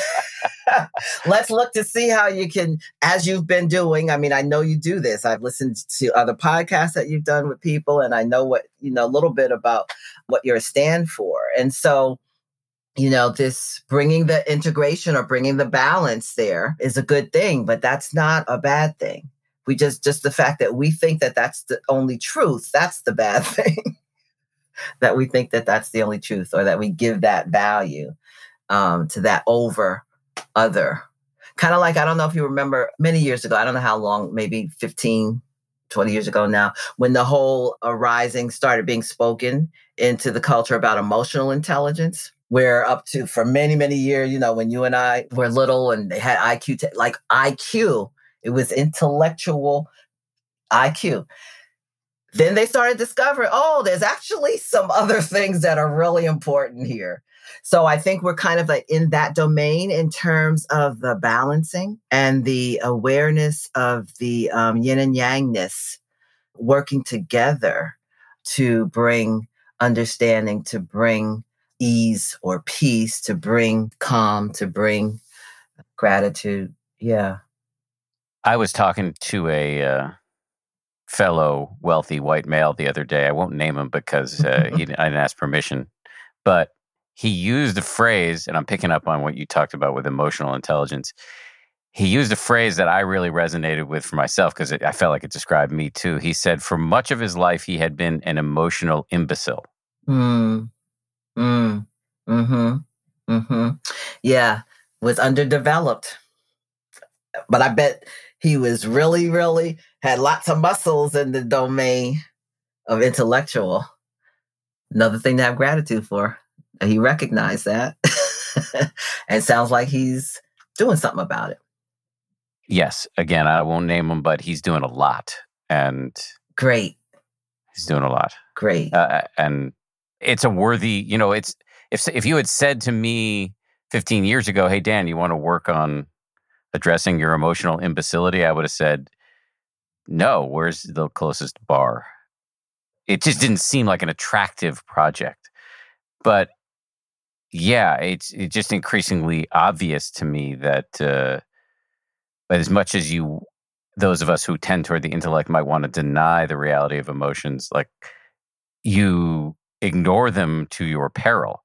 let's look to see how you can as you've been doing i mean i know you do this. I've listened to other podcasts that you've done with people and i know what you know a little bit about what you're a stand for. And so you know, this bringing the integration or bringing the balance there is a good thing, but that's not a bad thing. We just, just the fact that we think that that's the only truth, that's the bad thing. that we think that that's the only truth or that we give that value um, to that over other. Kind of like, I don't know if you remember many years ago, I don't know how long, maybe 15, 20 years ago now, when the whole arising started being spoken into the culture about emotional intelligence where up to for many many years you know when you and i were little and they had iq like iq it was intellectual iq then they started discovering oh there's actually some other things that are really important here. So i think we're kind of like in that domain in terms of the balancing and the awareness of the um, yin and yangness working together to bring understanding to bring ease or peace, to bring calm, to bring gratitude. Yeah. I was talking to a uh, fellow wealthy white male the other day. I won't name him because uh, he, I didn't ask permission, but he used a phrase, and I'm picking up on what you talked about with emotional intelligence. He used a phrase that I really resonated with for myself because I felt like it described me too. He said, for much of his life, he had been an emotional imbecile. Mm. Mm. Mm-hmm. Mm-hmm. Yeah. Was underdeveloped. But I bet he was really, really had lots of muscles in the domain of intellectual. Another thing to have gratitude for. He recognized that. and sounds like he's doing something about it. Yes. Again, I won't name him, but he's doing a lot. And great. He's doing a lot. Great. Uh, and it's a worthy, you know, it's if if you had said to me 15 years ago, "Hey Dan, you want to work on addressing your emotional imbecility?" I would have said, "No, where's the closest bar?" It just didn't seem like an attractive project. But yeah, it's it's just increasingly obvious to me that uh, but as much as you those of us who tend toward the intellect might want to deny the reality of emotions like you ignore them to your peril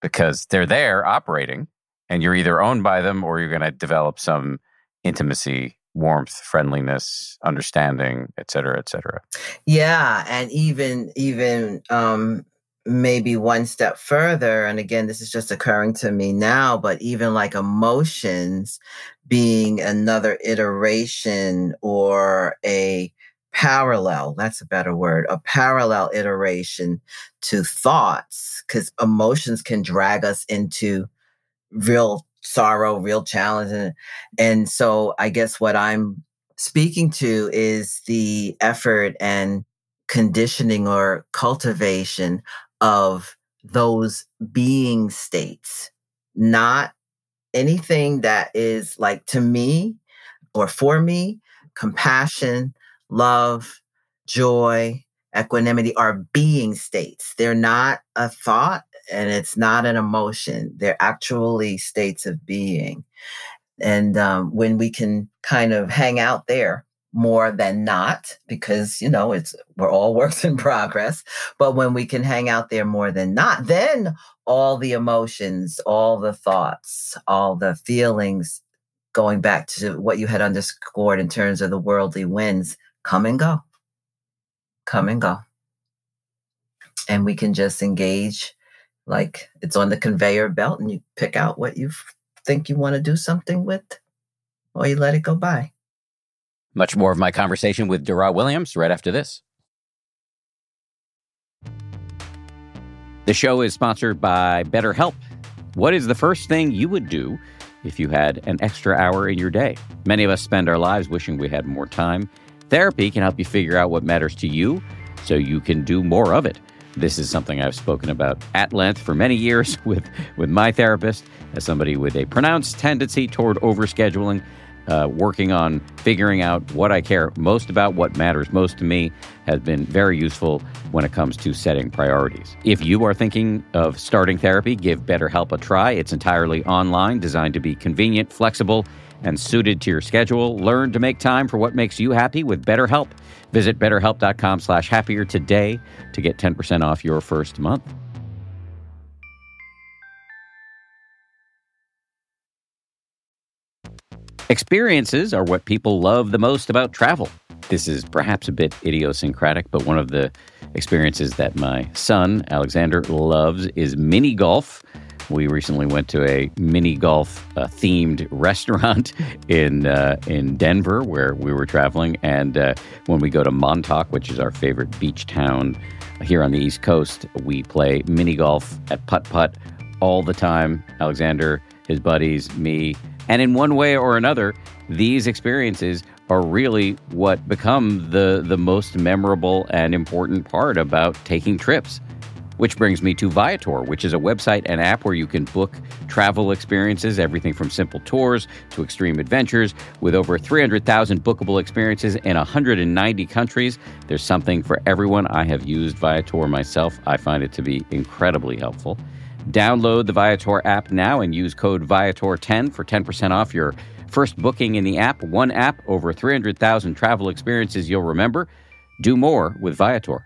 because they're there operating and you're either owned by them or you're going to develop some intimacy warmth friendliness understanding et cetera et cetera yeah and even even um maybe one step further and again this is just occurring to me now but even like emotions being another iteration or a parallel that's a better word a parallel iteration to thoughts because emotions can drag us into real sorrow real challenge and, and so i guess what i'm speaking to is the effort and conditioning or cultivation of those being states not anything that is like to me or for me, compassion, love, joy, equanimity are being states. They're not a thought and it's not an emotion. They're actually states of being. And um, when we can kind of hang out there more than not, because you know it's we're all works in progress, but when we can hang out there more than not, then all the emotions, all the thoughts, all the feelings, going back to what you had underscored in terms of the worldly winds, come and go, come and go, and we can just engage like it's on the conveyor belt, and you pick out what you think you want to do something with, or you let it go by. Much more of my conversation with Dara Williams right after this. The show is sponsored by BetterHelp. What is the first thing you would do if you had an extra hour in your day? Many of us spend our lives wishing we had more time. Therapy can help you figure out what matters to you so you can do more of it. This is something I've spoken about at length for many years with, with my therapist, as somebody with a pronounced tendency toward overscheduling. Uh, working on figuring out what I care most about, what matters most to me, has been very useful when it comes to setting priorities. If you are thinking of starting therapy, give BetterHelp a try. It's entirely online, designed to be convenient, flexible, and suited to your schedule. Learn to make time for what makes you happy with BetterHelp. Visit betterhelp.com slash happier today to get 10% off your first month. Experiences are what people love the most about travel. This is perhaps a bit idiosyncratic, but one of the experiences that my son, Alexander, loves is mini golf. We recently went to a mini golf uh, themed restaurant in uh, in Denver where we were traveling, and uh, when we go to Montauk, which is our favorite beach town here on the East Coast, we play mini golf at putt putt all the time. Alexander, his buddies, me, and in one way or another, these experiences are really what become the the most memorable and important part about taking trips. Which brings me to Viator, which is a website and app where you can book travel experiences, everything from simple tours to extreme adventures. With over 300,000 bookable experiences in 190 countries, there's something for everyone. I have used Viator myself. I find it to be incredibly helpful. Download the Viator app now and use code Viator10 for 10% off your first booking in the app. One app, over 300,000 travel experiences you'll remember. Do more with Viator.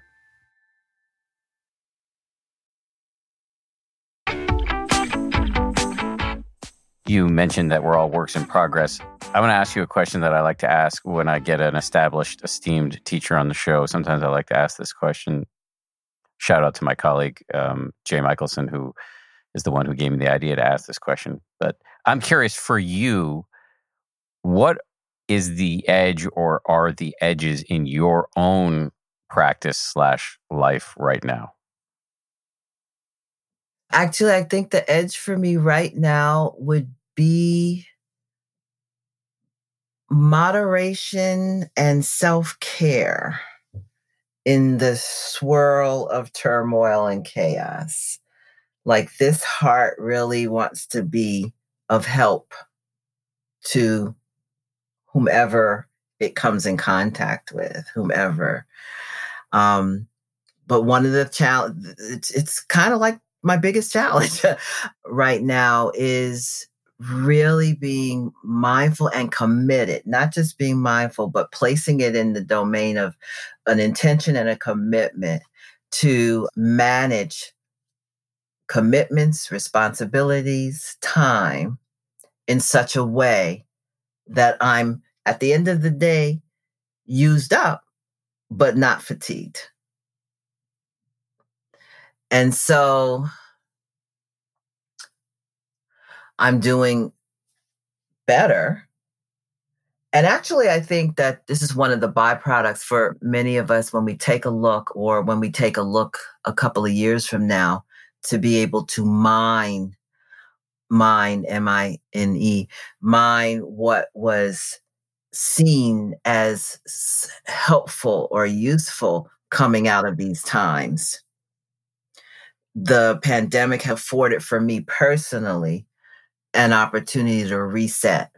You mentioned that we're all works in progress. I want to ask you a question that I like to ask when I get an established, esteemed teacher on the show. Sometimes I like to ask this question. Shout out to my colleague, um, Jay Michaelson, who is the one who gave me the idea to ask this question. But I'm curious for you, what is the edge or are the edges in your own practice slash life right now? Actually, I think the edge for me right now would be moderation and self care in the swirl of turmoil and chaos. Like this heart really wants to be of help to whomever it comes in contact with, whomever. Um, but one of the challenge, it's, it's kind of like my biggest challenge right now is really being mindful and committed, not just being mindful, but placing it in the domain of an intention and a commitment to manage commitments, responsibilities, time in such a way that I'm at the end of the day used up, but not fatigued. And so I'm doing better. And actually, I think that this is one of the byproducts for many of us when we take a look or when we take a look a couple of years from now to be able to mine, mine, M I N E, mine what was seen as helpful or useful coming out of these times. The pandemic afforded for me personally an opportunity to reset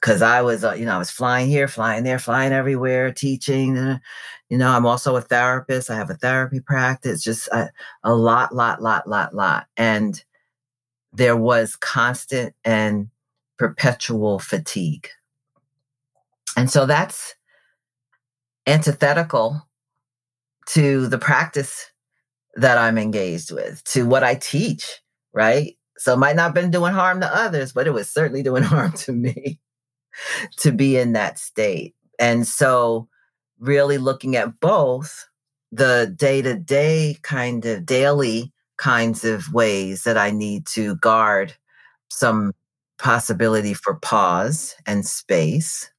because I was, uh, you know, I was flying here, flying there, flying everywhere, teaching. Uh, you know, I'm also a therapist. I have a therapy practice, just a, a lot, lot, lot, lot, lot. And there was constant and perpetual fatigue. And so that's antithetical to the practice that I'm engaged with, to what I teach, right? So it might not have been doing harm to others, but it was certainly doing harm to me to be in that state. And so really looking at both the day to day kind of daily kinds of ways that I need to guard some possibility for pause and space,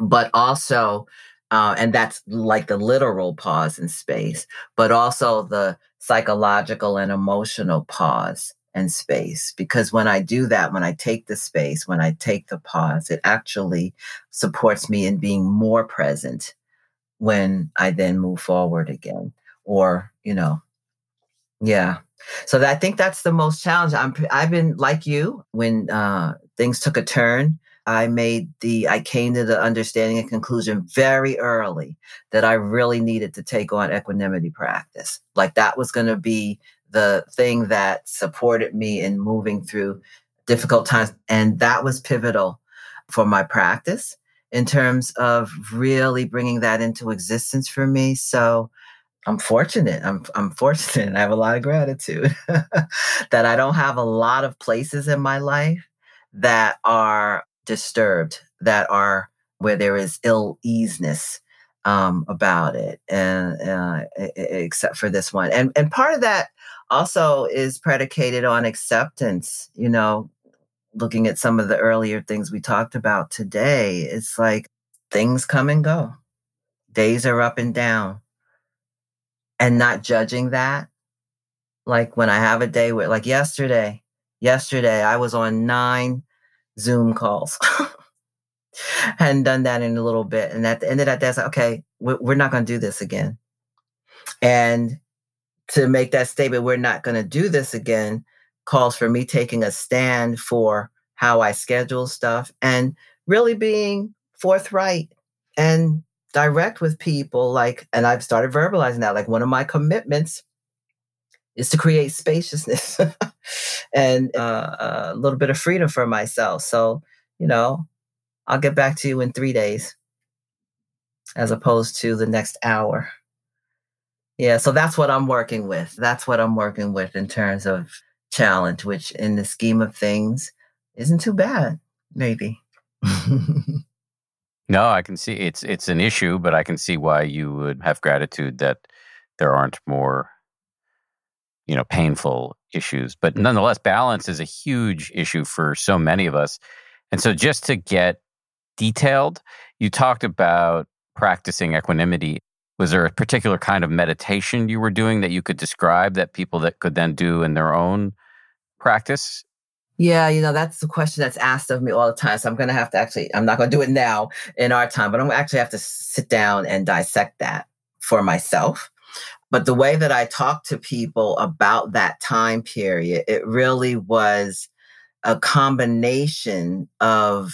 but also, uh, and that's like the literal pause and space, but also the psychological and emotional pause and space. Because when I do that, when I take the space, when I take the pause, it actually supports me in being more present when I then move forward again. Or, you know, yeah. So that, I think that's the most challenging. I'm, I've been like you when uh, things took a turn. I made the, I came to the understanding and conclusion very early that I really needed to take on equanimity practice. Like that was going to be the thing that supported me in moving through difficult times. And that was pivotal for my practice in terms of really bringing that into existence for me. So I'm fortunate. I'm, I'm fortunate. I have a lot of gratitude that I don't have a lot of places in my life that are disturbed, that are where there is ill easiness um, about it, and uh, except for this one. And and part of that also is predicated on acceptance. You know, looking at some of the earlier things we talked about today, it's like things come and go. Days are up and down. And not judging that. Like when I have a day where, like yesterday, yesterday I was on nine Zoom calls. hadn't done that in a little bit. And at the end of that day, I said, okay, we're not going to do this again. And to make that statement, we're not going to do this again, calls for me taking a stand for how I schedule stuff and really being forthright and direct with people. Like, and I've started verbalizing that. Like, one of my commitments is to create spaciousness and uh, a little bit of freedom for myself. So, you know, I'll get back to you in three days as opposed to the next hour. Yeah, so that's what I'm working with. That's what I'm working with in terms of challenge, which in the scheme of things isn't too bad, maybe. no, I can see it's it's an issue, but I can see why you would have gratitude that there aren't more you know painful issues. But nonetheless, balance is a huge issue for so many of us. And so just to get detailed, you talked about practicing equanimity was there a particular kind of meditation you were doing that you could describe that people that could then do in their own practice? Yeah, you know, that's the question that's asked of me all the time. So I'm going to have to actually, I'm not going to do it now in our time, but I'm going to actually have to sit down and dissect that for myself. But the way that I talk to people about that time period, it really was a combination of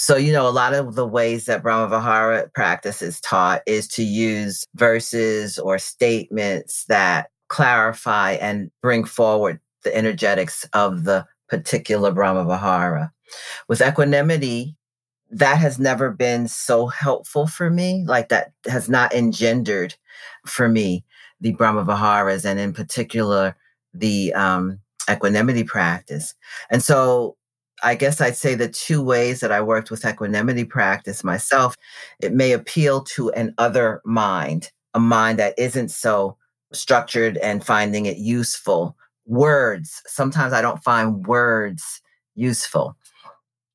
so, you know, a lot of the ways that Brahmavihara practice is taught is to use verses or statements that clarify and bring forward the energetics of the particular Brahmavihara. With equanimity, that has never been so helpful for me. Like that has not engendered for me the Brahmaviharas and in particular the um, equanimity practice. And so I guess I'd say the two ways that I worked with equanimity practice myself, it may appeal to an other mind, a mind that isn't so structured and finding it useful. Words, sometimes I don't find words useful.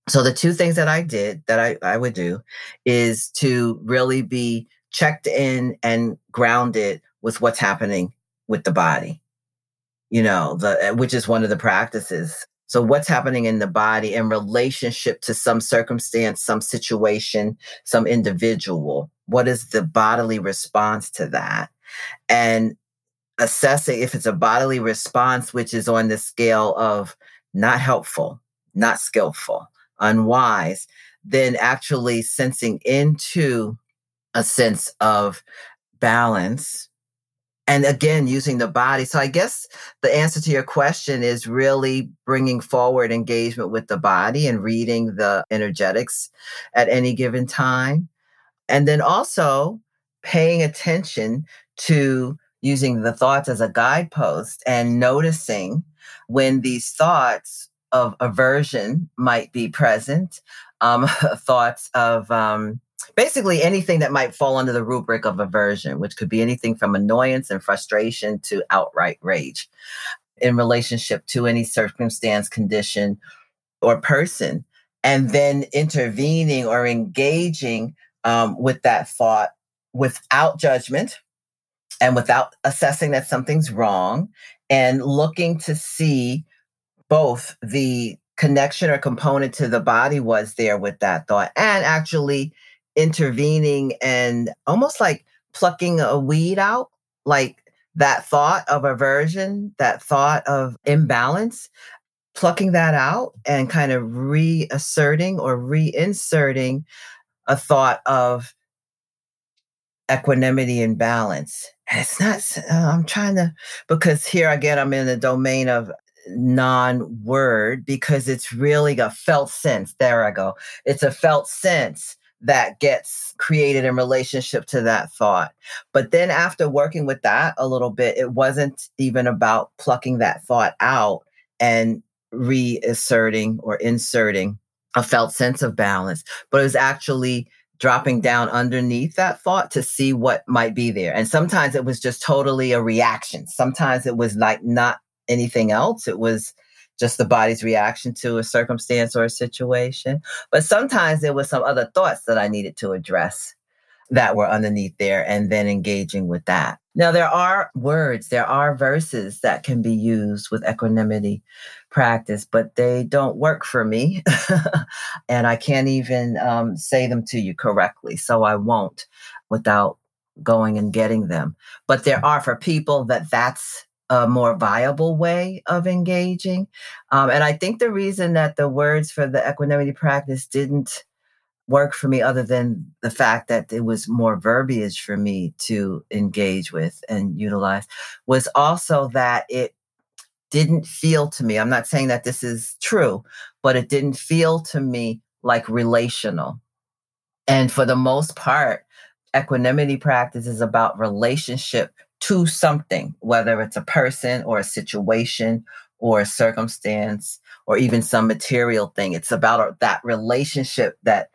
So the two things that I did that I, I would do is to really be checked in and grounded with what's happening with the body you know the eh, which is one of the practices so, what's happening in the body in relationship to some circumstance, some situation, some individual? What is the bodily response to that? And assessing if it's a bodily response, which is on the scale of not helpful, not skillful, unwise, then actually sensing into a sense of balance and again using the body. So i guess the answer to your question is really bringing forward engagement with the body and reading the energetics at any given time. And then also paying attention to using the thoughts as a guidepost and noticing when these thoughts of aversion might be present um, thoughts of um, basically anything that might fall under the rubric of aversion, which could be anything from annoyance and frustration to outright rage in relationship to any circumstance, condition, or person. And then intervening or engaging um, with that thought without judgment and without assessing that something's wrong and looking to see both the connection or component to the body was there with that thought and actually intervening and almost like plucking a weed out, like that thought of aversion, that thought of imbalance, plucking that out and kind of reasserting or reinserting a thought of equanimity and balance. And it's not, uh, I'm trying to, because here again, I'm in the domain of non word because it's really a felt sense. There I go. It's a felt sense that gets created in relationship to that thought. But then after working with that a little bit, it wasn't even about plucking that thought out and reasserting or inserting a felt sense of balance, but it was actually dropping down underneath that thought to see what might be there. And sometimes it was just totally a reaction. Sometimes it was like not anything else. It was just the body's reaction to a circumstance or a situation. But sometimes there was some other thoughts that I needed to address that were underneath there and then engaging with that. Now, there are words, there are verses that can be used with equanimity practice, but they don't work for me. and I can't even um, say them to you correctly. So I won't without going and getting them. But there are for people that that's a more viable way of engaging. Um, and I think the reason that the words for the equanimity practice didn't work for me, other than the fact that it was more verbiage for me to engage with and utilize, was also that it didn't feel to me. I'm not saying that this is true, but it didn't feel to me like relational. And for the most part, equanimity practice is about relationship to something, whether it's a person or a situation or a circumstance or even some material thing. It's about uh, that relationship that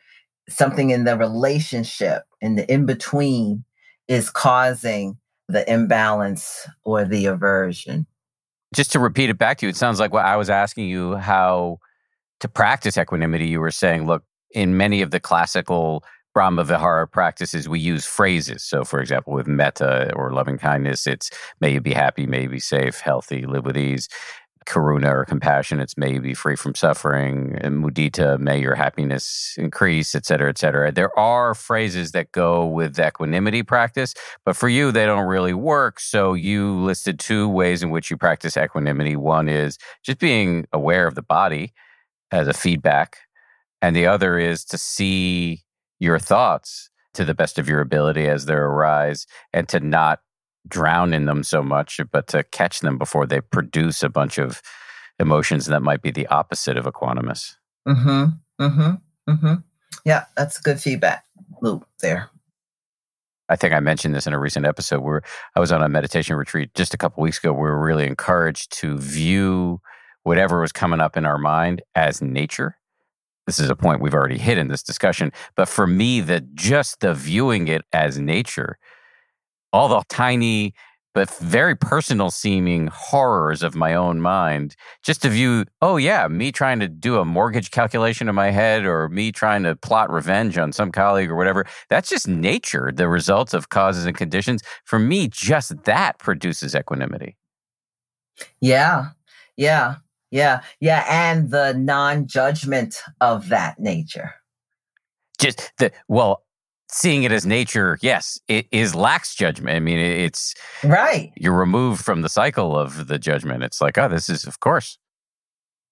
something in the relationship in the in between is causing the imbalance or the aversion. Just to repeat it back to you, it sounds like what I was asking you how to practice equanimity. You were saying, look, in many of the classical Brahma Vihara practices, we use phrases. So, for example, with metta or loving kindness, it's may you be happy, may you be safe, healthy, live with ease. Karuna or compassion, it's may you be free from suffering. And mudita, may your happiness increase, et cetera, et cetera. There are phrases that go with equanimity practice, but for you, they don't really work. So, you listed two ways in which you practice equanimity. One is just being aware of the body as a feedback, and the other is to see your thoughts to the best of your ability as they arise and to not drown in them so much, but to catch them before they produce a bunch of emotions that might be the opposite of equanimous. Mm-hmm. Mm-hmm. Mm-hmm. Yeah, that's good feedback loop there. I think I mentioned this in a recent episode where I was on a meditation retreat just a couple weeks ago. We were really encouraged to view whatever was coming up in our mind as nature this is a point we've already hit in this discussion but for me that just the viewing it as nature all the tiny but very personal seeming horrors of my own mind just to view oh yeah me trying to do a mortgage calculation in my head or me trying to plot revenge on some colleague or whatever that's just nature the results of causes and conditions. For me just that produces equanimity. Yeah. Yeah yeah, yeah, and the non-judgment of that nature. Just the well, seeing it as nature, yes, it is lax judgment. I mean, it's right. You're removed from the cycle of the judgment. It's like, oh, this is of course.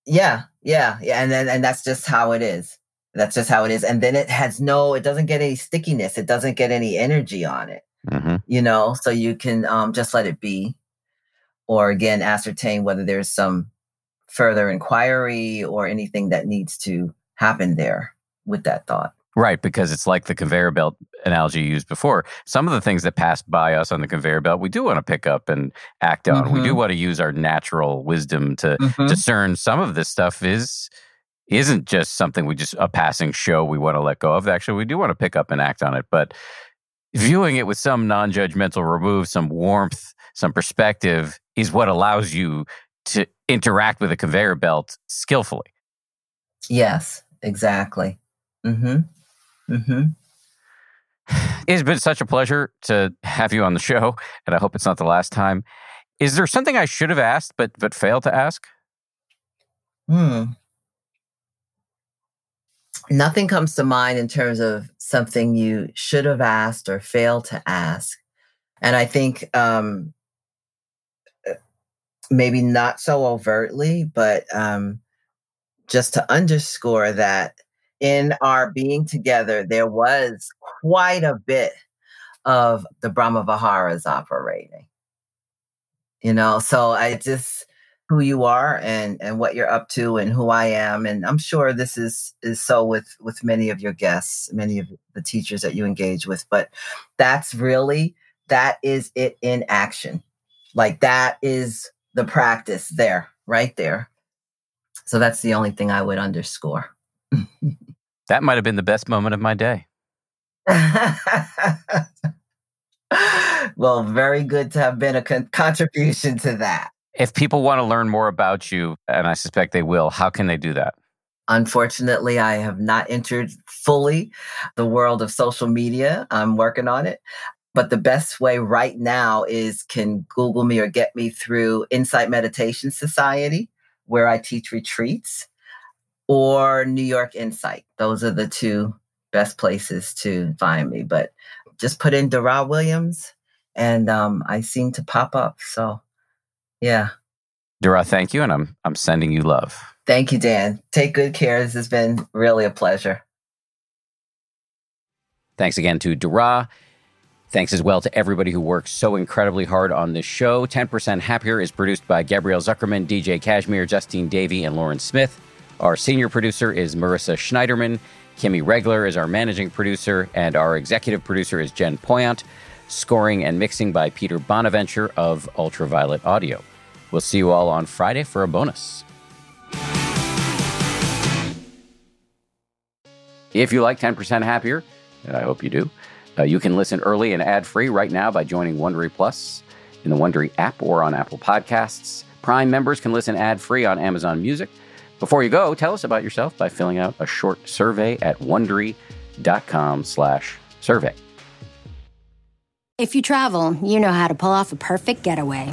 Yeah, yeah, yeah, and then and that's just how it is. That's just how it is. And then it has no, it doesn't get any stickiness. It doesn't get any energy on it. Mm-hmm. You know, so you can um, just let it be, or again ascertain whether there's some further inquiry or anything that needs to happen there with that thought. Right, because it's like the conveyor belt analogy you used before. Some of the things that pass by us on the conveyor belt, we do want to pick up and act on. Mm-hmm. We do mm-hmm. want to use our natural wisdom to mm-hmm. discern some of this stuff is isn't just something we just a passing show we want to let go of. Actually, we do want to pick up and act on it, but viewing it with some non-judgmental remove, some warmth, some perspective is what allows you to interact with a conveyor belt skillfully. Yes, exactly. Mm-hmm. Mm-hmm. It's been such a pleasure to have you on the show, and I hope it's not the last time. Is there something I should have asked but but failed to ask? Hmm. Nothing comes to mind in terms of something you should have asked or failed to ask. And I think um, maybe not so overtly, but um, just to underscore that in our being together, there was quite a bit of the Brahma Viharas operating. You know, so I just who you are and and what you're up to and who I am and I'm sure this is is so with with many of your guests, many of the teachers that you engage with, but that's really that is it in action. Like that is the practice there, right there. So that's the only thing I would underscore. that might have been the best moment of my day. well, very good to have been a con- contribution to that. If people want to learn more about you, and I suspect they will, how can they do that? Unfortunately, I have not entered fully the world of social media. I'm working on it. But the best way right now is can Google me or get me through Insight Meditation Society, where I teach retreats or New York Insight. Those are the two best places to find me. But just put in Dara Williams and um, I seem to pop up. So, yeah. Dara, thank you. And I'm, I'm sending you love. Thank you, Dan. Take good care. This has been really a pleasure. Thanks again to Dara. Thanks as well to everybody who works so incredibly hard on this show. 10% Happier is produced by Gabrielle Zuckerman, DJ Cashmere, Justine Davey, and Lauren Smith. Our senior producer is Marissa Schneiderman. Kimmy Regler is our managing producer, and our executive producer is Jen Poyant. Scoring and mixing by Peter Bonaventure of Ultraviolet Audio. We'll see you all on Friday for a bonus. If you like 10% Happier, and I hope you do, uh, you can listen early and ad free right now by joining Wondery Plus in the Wondery app or on Apple Podcasts. Prime members can listen ad free on Amazon Music. Before you go, tell us about yourself by filling out a short survey at slash survey. If you travel, you know how to pull off a perfect getaway.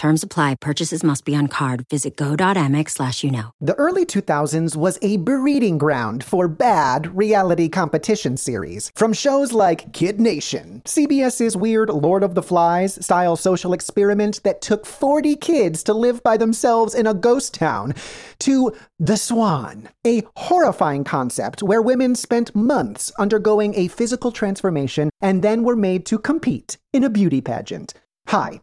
Terms apply. Purchases must be on card. Visit go.amex slash you know. The early 2000s was a breeding ground for bad reality competition series. From shows like Kid Nation, CBS's weird Lord of the Flies style social experiment that took 40 kids to live by themselves in a ghost town, to The Swan, a horrifying concept where women spent months undergoing a physical transformation and then were made to compete in a beauty pageant. Hi.